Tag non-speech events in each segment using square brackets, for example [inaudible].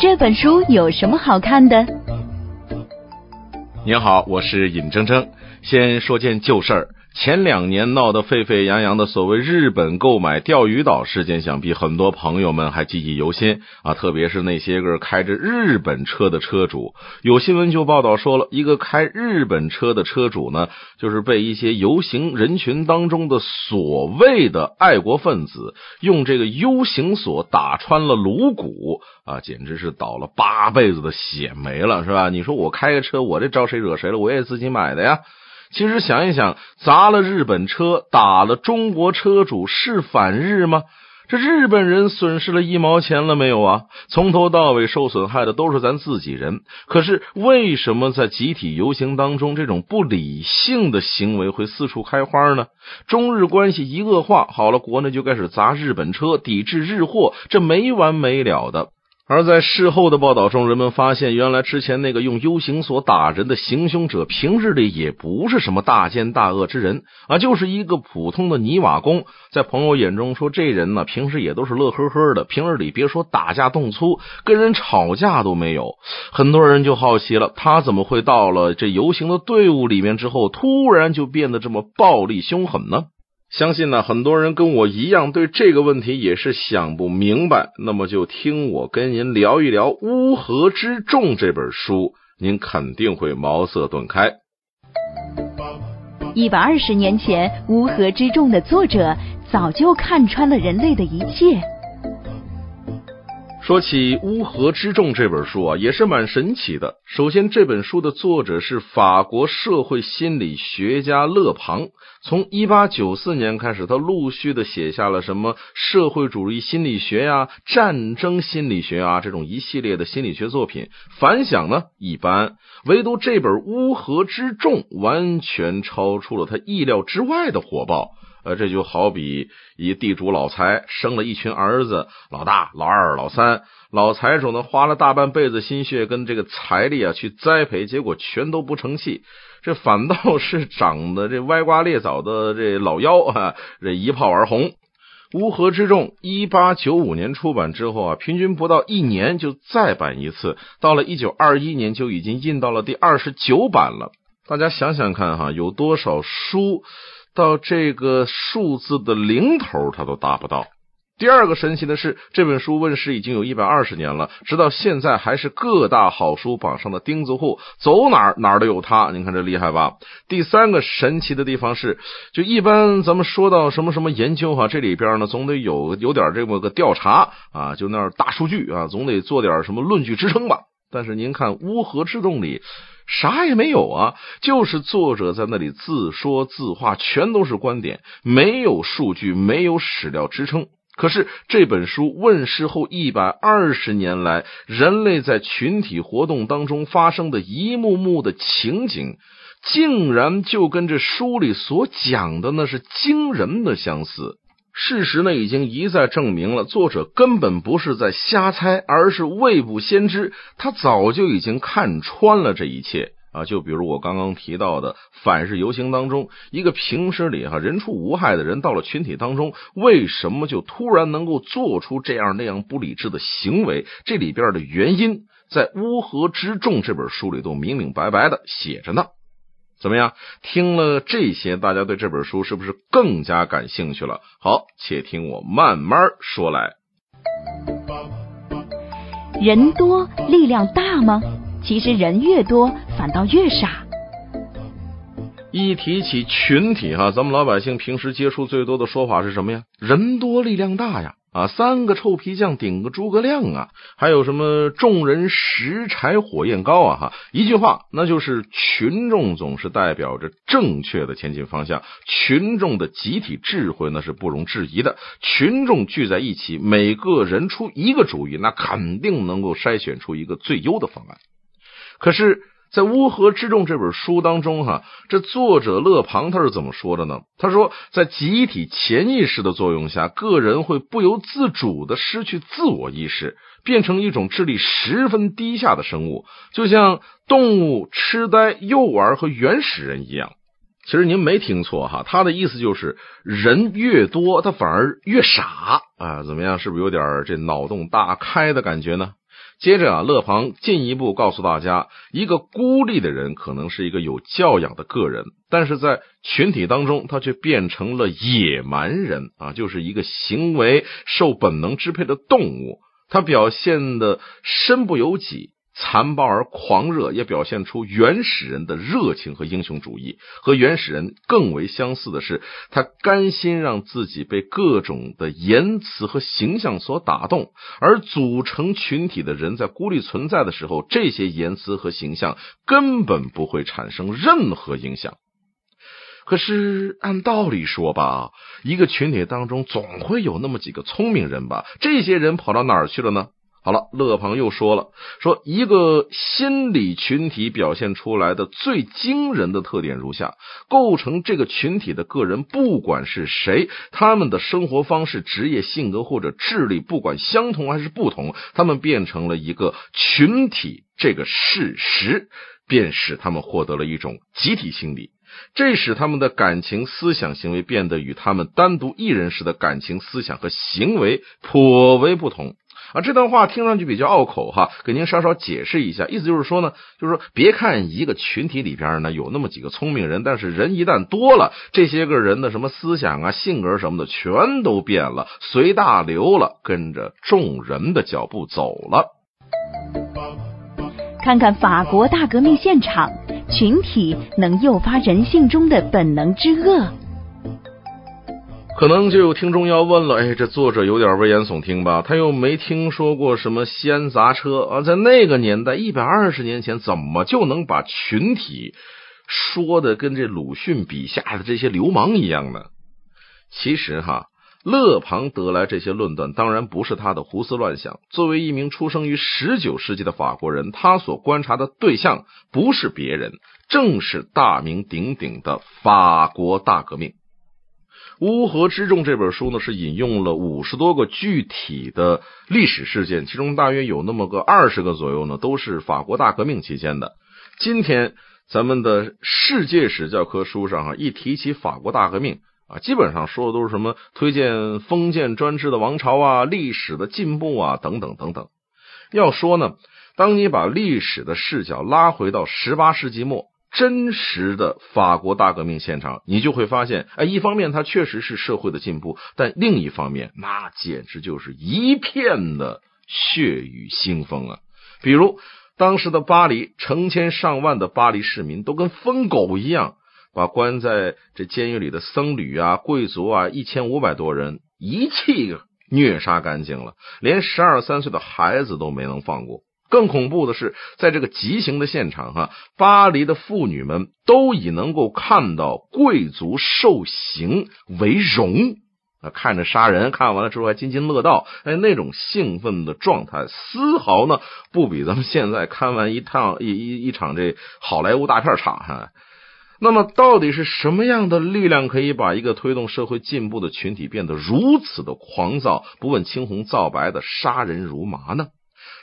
这本书有什么好看的？您好，我是尹铮铮。先说件旧事儿。前两年闹得沸沸扬扬的所谓日本购买钓鱼岛事件，想必很多朋友们还记忆犹新啊！特别是那些个开着日本车的车主，有新闻就报道说了一个开日本车的车主呢，就是被一些游行人群当中的所谓的爱国分子用这个 U 型锁打穿了颅骨啊，简直是倒了八辈子的血霉了，是吧？你说我开个车，我这招谁惹谁了？我也自己买的呀。其实想一想，砸了日本车，打了中国车主，是反日吗？这日本人损失了一毛钱了没有啊？从头到尾受损害的都是咱自己人。可是为什么在集体游行当中，这种不理性的行为会四处开花呢？中日关系一恶化，好了，国内就开始砸日本车，抵制日货，这没完没了的。而在事后的报道中，人们发现，原来之前那个用 U 型锁打人的行凶者，平日里也不是什么大奸大恶之人啊，就是一个普通的泥瓦工。在朋友眼中，说这人呢，平时也都是乐呵呵的，平日里别说打架动粗，跟人吵架都没有。很多人就好奇了，他怎么会到了这游行的队伍里面之后，突然就变得这么暴力凶狠呢？相信呢，很多人跟我一样对这个问题也是想不明白。那么就听我跟您聊一聊《乌合之众》这本书，您肯定会茅塞顿开。一百二十年前，《乌合之众》的作者早就看穿了人类的一切。说起《乌合之众》这本书啊，也是蛮神奇的。首先，这本书的作者是法国社会心理学家勒庞。从一八九四年开始，他陆续的写下了什么社会主义心理学呀、战争心理学啊这种一系列的心理学作品，反响呢一般。唯独这本《乌合之众》完全超出了他意料之外的火爆。呃，这就好比一地主老财生了一群儿子，老大、老二、老三，老财主呢花了大半辈子心血跟这个财力啊去栽培，结果全都不成器，这反倒是长得这歪瓜裂枣的这老妖啊，这一炮而红。乌合之众，一八九五年出版之后啊，平均不到一年就再版一次，到了一九二一年就已经印到了第二十九版了。大家想想看哈，有多少书？到这个数字的零头，他都达不到。第二个神奇的是，这本书问世已经有一百二十年了，直到现在还是各大好书榜上的钉子户，走哪儿哪儿都有它。您看这厉害吧？第三个神奇的地方是，就一般咱们说到什么什么研究哈，这里边呢总得有有点这么个调查啊，就那大数据啊，总得做点什么论据支撑吧。但是您看《乌合之众》里。啥也没有啊，就是作者在那里自说自话，全都是观点，没有数据，没有史料支撑。可是这本书问世后一百二十年来，人类在群体活动当中发生的一幕幕的情景，竟然就跟这书里所讲的那是惊人的相似。事实呢，已经一再证明了，作者根本不是在瞎猜，而是未卜先知。他早就已经看穿了这一切啊！就比如我刚刚提到的反日游行当中，一个平时里哈人畜无害的人，到了群体当中，为什么就突然能够做出这样那样不理智的行为？这里边的原因，在《乌合之众》这本书里都明明白白的写着呢。怎么样？听了这些，大家对这本书是不是更加感兴趣了？好，且听我慢慢说来。人多力量大吗？其实人越多，反倒越傻。一提起群体，哈，咱们老百姓平时接触最多的说法是什么呀？人多力量大呀。啊，三个臭皮匠顶个诸葛亮啊！还有什么众人拾柴火焰高啊？哈，一句话，那就是群众总是代表着正确的前进方向，群众的集体智慧那是不容置疑的。群众聚在一起，每个人出一个主意，那肯定能够筛选出一个最优的方案。可是。在《乌合之众》这本书当中，哈，这作者勒庞他是怎么说的呢？他说，在集体潜意识的作用下，个人会不由自主的失去自我意识，变成一种智力十分低下的生物，就像动物、痴呆、幼儿和原始人一样。其实您没听错哈，他的意思就是，人越多，他反而越傻啊？怎么样？是不是有点这脑洞大开的感觉呢？接着啊，乐庞进一步告诉大家，一个孤立的人可能是一个有教养的个人，但是在群体当中，他却变成了野蛮人啊，就是一个行为受本能支配的动物，他表现的身不由己。残暴而狂热，也表现出原始人的热情和英雄主义。和原始人更为相似的是，他甘心让自己被各种的言辞和形象所打动。而组成群体的人在孤立存在的时候，这些言辞和形象根本不会产生任何影响。可是按道理说吧，一个群体当中总会有那么几个聪明人吧？这些人跑到哪儿去了呢？好了，乐庞又说了，说一个心理群体表现出来的最惊人的特点如下：构成这个群体的个人，不管是谁，他们的生活方式、职业、性格或者智力，不管相同还是不同，他们变成了一个群体，这个事实便使他们获得了一种集体心理，这使他们的感情、思想、行为变得与他们单独一人时的感情、思想和行为颇为不同。啊，这段话听上去比较拗口哈，给您稍稍解释一下，意思就是说呢，就是说，别看一个群体里边呢有那么几个聪明人，但是人一旦多了，这些个人的什么思想啊、性格什么的全都变了，随大流了，跟着众人的脚步走了。看看法国大革命现场，群体能诱发人性中的本能之恶。可能就有听众要问了，哎，这作者有点危言耸听吧？他又没听说过什么西安砸车啊，在那个年代，一百二十年前，怎么就能把群体说的跟这鲁迅笔下的这些流氓一样呢？其实哈，勒庞得来这些论断，当然不是他的胡思乱想。作为一名出生于十九世纪的法国人，他所观察的对象不是别人，正是大名鼎鼎的法国大革命。乌合之众这本书呢，是引用了五十多个具体的历史事件，其中大约有那么个二十个左右呢，都是法国大革命期间的。今天咱们的世界史教科书上哈，一提起法国大革命啊，基本上说的都是什么推荐封建专制的王朝啊，历史的进步啊，等等等等。要说呢，当你把历史的视角拉回到十八世纪末。真实的法国大革命现场，你就会发现，哎，一方面它确实是社会的进步，但另一方面，那简直就是一片的血雨腥风啊！比如当时的巴黎，成千上万的巴黎市民都跟疯狗一样，把关在这监狱里的僧侣啊、贵族啊一千五百多人一气虐杀干净了，连十二三岁的孩子都没能放过。更恐怖的是，在这个极刑的现场，哈，巴黎的妇女们都以能够看到贵族受刑为荣啊！看着杀人，看完了之后还津津乐道，哎，那种兴奋的状态，丝毫呢不比咱们现在看完一趟一一一场这好莱坞大片差哈。那么，到底是什么样的力量可以把一个推动社会进步的群体变得如此的狂躁，不问青红皂白的杀人如麻呢？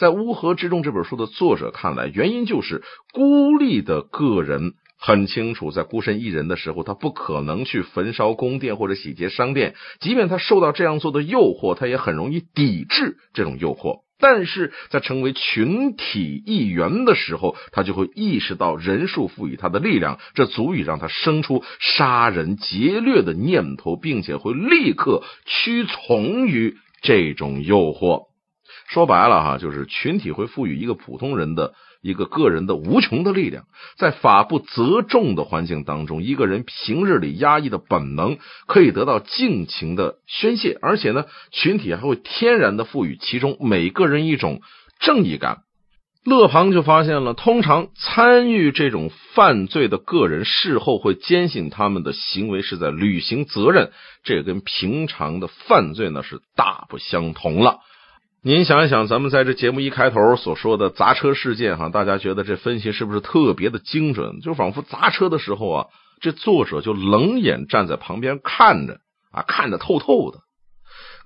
在《乌合之众》这本书的作者看来，原因就是孤立的个人很清楚，在孤身一人的时候，他不可能去焚烧宫殿或者洗劫商店。即便他受到这样做的诱惑，他也很容易抵制这种诱惑。但是在成为群体一员的时候，他就会意识到人数赋予他的力量，这足以让他生出杀人劫掠的念头，并且会立刻屈从于这种诱惑。说白了哈，就是群体会赋予一个普通人的一个个人的无穷的力量，在法不责众的环境当中，一个人平日里压抑的本能可以得到尽情的宣泄，而且呢，群体还会天然的赋予其中每个人一种正义感。勒庞就发现了，通常参与这种犯罪的个人事后会坚信他们的行为是在履行责任，这跟平常的犯罪呢是大不相同了。您想一想，咱们在这节目一开头所说的砸车事件，哈，大家觉得这分析是不是特别的精准？就仿佛砸车的时候啊，这作者就冷眼站在旁边看着啊，看得透透的。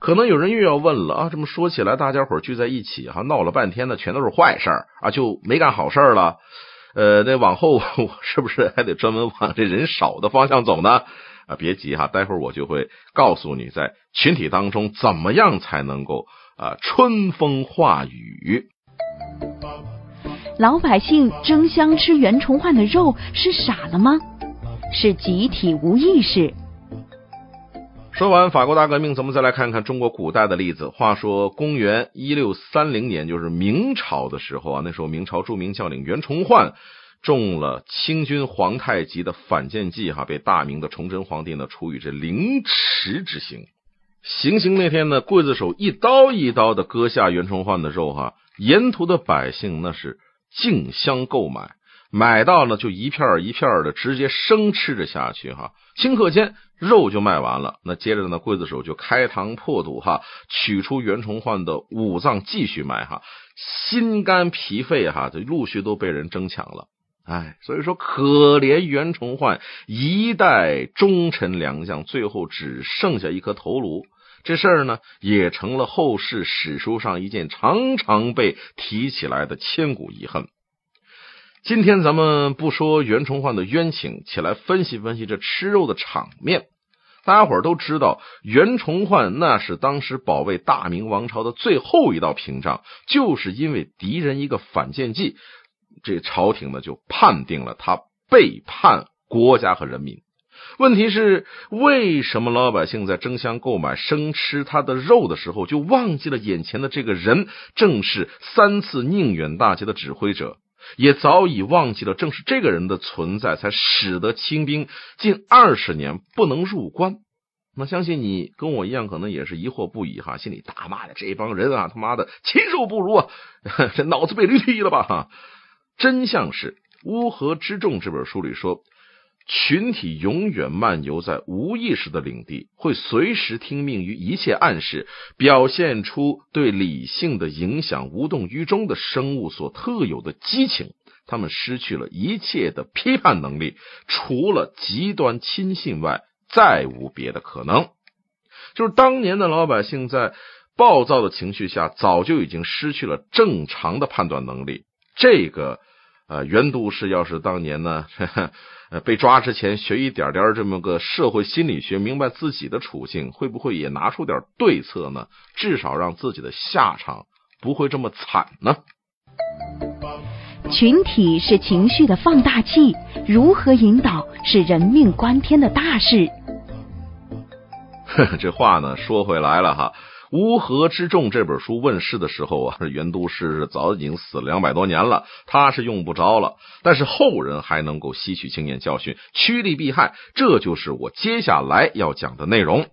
可能有人又要问了啊，这么说起来，大家伙聚在一起哈，闹了半天的全都是坏事啊，就没干好事了。呃，那往后 [laughs] 我是不是还得专门往这人少的方向走呢？啊，别急哈，待会儿我就会告诉你，在群体当中怎么样才能够。啊，春风化雨。老百姓争相吃袁崇焕的肉是傻了吗？是集体无意识？说完法国大革命，咱们再来看看中国古代的例子。话说公元一六三零年，就是明朝的时候啊，那时候明朝著名将领袁崇焕中了清军皇太极的反间计，哈，被大明的崇祯皇帝呢处以这凌迟之刑。行刑那天呢，刽子手一刀一刀的割下袁崇焕的肉，哈，沿途的百姓那是竞相购买。买到了就一片一片的直接生吃着下去哈，顷刻间肉就卖完了。那接着呢，刽子手就开膛破肚哈，取出袁崇焕的五脏继续卖哈，心肝脾肺哈，就陆续都被人争抢了。哎，所以说可怜袁崇焕一代忠臣良将，最后只剩下一颗头颅。这事儿呢，也成了后世史书上一件常常被提起来的千古遗恨。今天咱们不说袁崇焕的冤情，起来分析分析这吃肉的场面。大家伙都知道，袁崇焕那是当时保卫大明王朝的最后一道屏障，就是因为敌人一个反间计，这朝廷呢就判定了他背叛国家和人民。问题是，为什么老百姓在争相购买生吃他的肉的时候，就忘记了眼前的这个人正是三次宁远大捷的指挥者？也早已忘记了，正是这个人的存在，才使得清兵近二十年不能入关。那相信你跟我一样，可能也是疑惑不已哈，心里大骂的这帮人啊，他妈的禽兽不如啊，[laughs] 这脑子被驴踢了吧？哈，真相是《乌合之众》这本书里说。群体永远漫游在无意识的领地，会随时听命于一切暗示，表现出对理性的影响无动于衷的生物所特有的激情。他们失去了一切的批判能力，除了极端亲信外，再无别的可能。就是当年的老百姓在暴躁的情绪下，早就已经失去了正常的判断能力。这个。呃，袁都是要是当年呢，[laughs] 被抓之前学一点点这么个社会心理学，明白自己的处境，会不会也拿出点对策呢？至少让自己的下场不会这么惨呢？群体是情绪的放大器，如何引导是人命关天的大事。[laughs] 这话呢，说回来了哈。《乌合之众》这本书问世的时候啊，[laughs] 袁都师早已经死了两百多年了，他是用不着了。但是后人还能够吸取经验教训，趋利避害，这就是我接下来要讲的内容。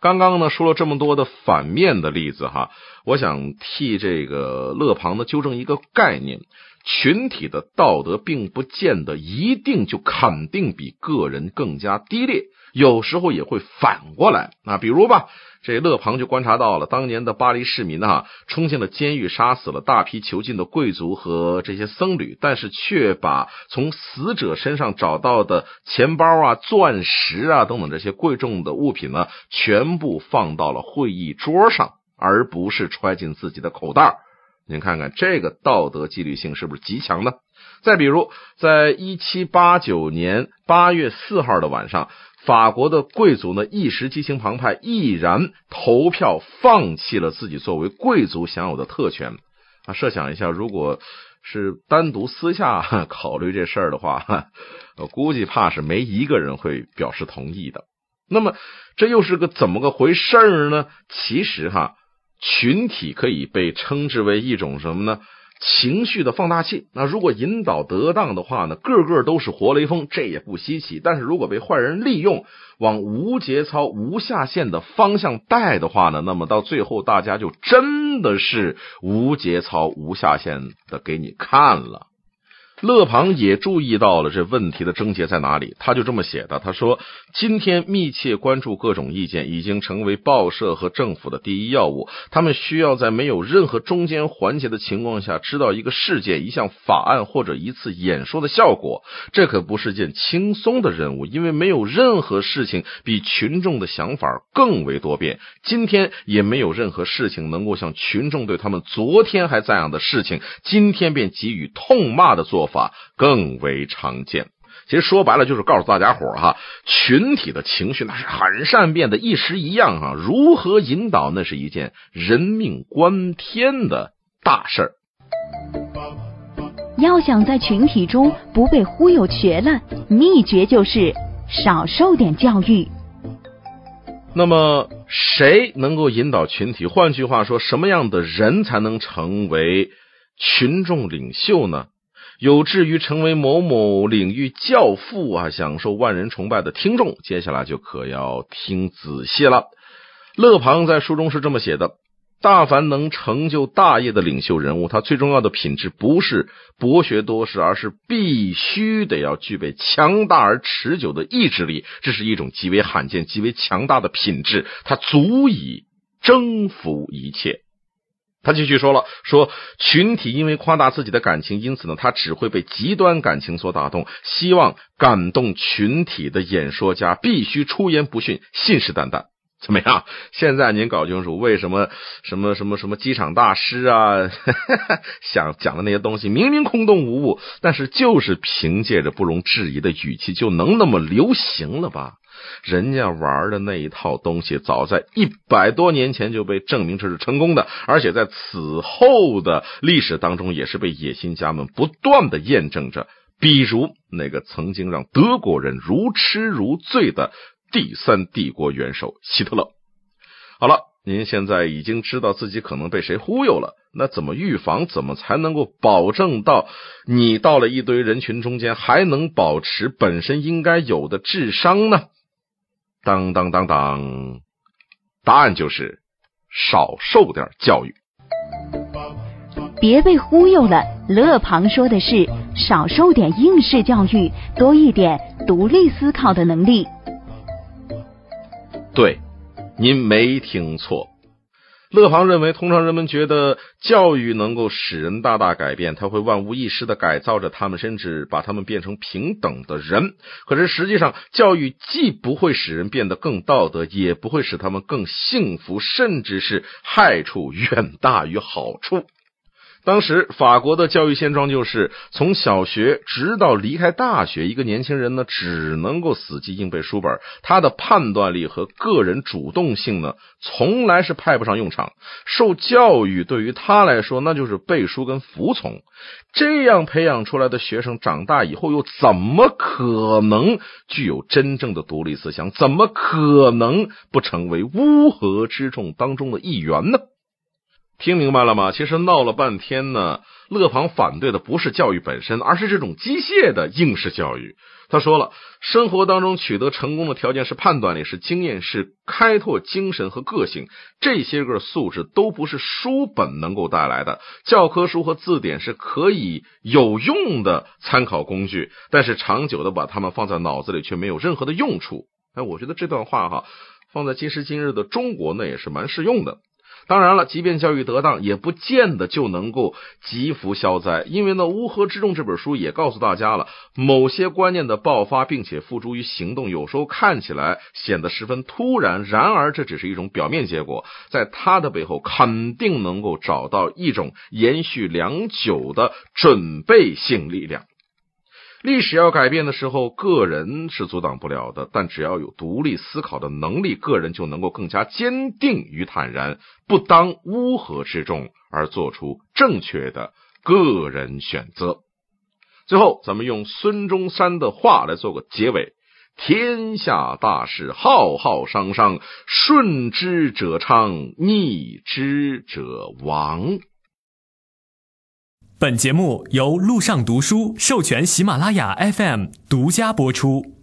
刚刚呢说了这么多的反面的例子哈，我想替这个勒庞呢纠正一个概念：群体的道德并不见得一定就肯定比个人更加低劣，有时候也会反过来。那比如吧。这勒庞就观察到了，当年的巴黎市民啊，冲进了监狱，杀死了大批囚禁的贵族和这些僧侣，但是却把从死者身上找到的钱包啊、钻石啊等等这些贵重的物品呢，全部放到了会议桌上，而不是揣进自己的口袋。您看看这个道德纪律性是不是极强呢？再比如，在一七八九年八月四号的晚上。法国的贵族呢，一时激情澎湃，毅然投票放弃了自己作为贵族享有的特权啊！设想一下，如果是单独私下考虑这事儿的话，[laughs] 我估计怕是没一个人会表示同意的。那么，这又是个怎么个回事儿呢？其实哈，群体可以被称之为一种什么呢？情绪的放大器，那如果引导得当的话呢，个个都是活雷锋，这也不稀奇。但是如果被坏人利用，往无节操、无下限的方向带的话呢，那么到最后大家就真的是无节操、无下限的给你看了。勒庞也注意到了这问题的症结在哪里，他就这么写的：“他说，今天密切关注各种意见已经成为报社和政府的第一要务。他们需要在没有任何中间环节的情况下，知道一个事件、一项法案或者一次演说的效果。这可不是件轻松的任务，因为没有任何事情比群众的想法更为多变。今天也没有任何事情能够像群众对他们昨天还赞扬的事情，今天便给予痛骂的做。”法更为常见，其实说白了就是告诉大家伙哈，群体的情绪那是很善变的，一时一样啊，如何引导那是一件人命关天的大事儿。要想在群体中不被忽悠瘸了，秘诀就是少受点教育。那么，谁能够引导群体？换句话说，什么样的人才能成为群众领袖呢？有志于成为某某领域教父啊，享受万人崇拜的听众，接下来就可要听仔细了。勒庞在书中是这么写的。大凡能成就大业的领袖人物，他最重要的品质不是博学多识，而是必须得要具备强大而持久的意志力。这是一种极为罕见、极为强大的品质，它足以征服一切。他继续说了：“说群体因为夸大自己的感情，因此呢，他只会被极端感情所打动。希望感动群体的演说家必须出言不逊，信誓旦旦。”怎么样？现在您搞清楚为什么什么什么什么机场大师啊，[laughs] 想讲的那些东西明明空洞无物，但是就是凭借着不容置疑的语气就能那么流行了吧？人家玩的那一套东西，早在一百多年前就被证明这是成功的，而且在此后的历史当中，也是被野心家们不断的验证着。比如那个曾经让德国人如痴如醉的。第三帝国元首希特勒。好了，您现在已经知道自己可能被谁忽悠了，那怎么预防？怎么才能够保证到你到了一堆人群中间还能保持本身应该有的智商呢？当当当当，答案就是少受点教育。别被忽悠了，乐庞说的是少受点应试教育，多一点独立思考的能力。对，您没听错。勒庞认为，通常人们觉得教育能够使人大大改变，他会万无一失的改造着他们，甚至把他们变成平等的人。可是实际上，教育既不会使人变得更道德，也不会使他们更幸福，甚至是害处远大于好处。当时法国的教育现状就是，从小学直到离开大学，一个年轻人呢，只能够死记硬背书本，他的判断力和个人主动性呢，从来是派不上用场。受教育对于他来说，那就是背书跟服从。这样培养出来的学生，长大以后又怎么可能具有真正的独立思想？怎么可能不成为乌合之众当中的一员呢？听明白了吗？其实闹了半天呢，勒庞反对的不是教育本身，而是这种机械的应试教育。他说了，生活当中取得成功的条件是判断力、是经验、是开拓精神和个性，这些个素质都不是书本能够带来的。教科书和字典是可以有用的参考工具，但是长久的把它们放在脑子里却没有任何的用处。哎，我觉得这段话哈，放在今时今日的中国那也是蛮适用的。当然了，即便教育得当，也不见得就能够积福消灾。因为呢，《乌合之众》这本书也告诉大家了，某些观念的爆发，并且付诸于行动，有时候看起来显得十分突然，然而这只是一种表面结果，在它的背后肯定能够找到一种延续良久的准备性力量。历史要改变的时候，个人是阻挡不了的，但只要有独立思考的能力，个人就能够更加坚定与坦然，不当乌合之众，而做出正确的个人选择。最后，咱们用孙中山的话来做个结尾：天下大事，浩浩汤汤，顺之者昌，逆之者亡。本节目由路上读书授权喜马拉雅 FM 独家播出。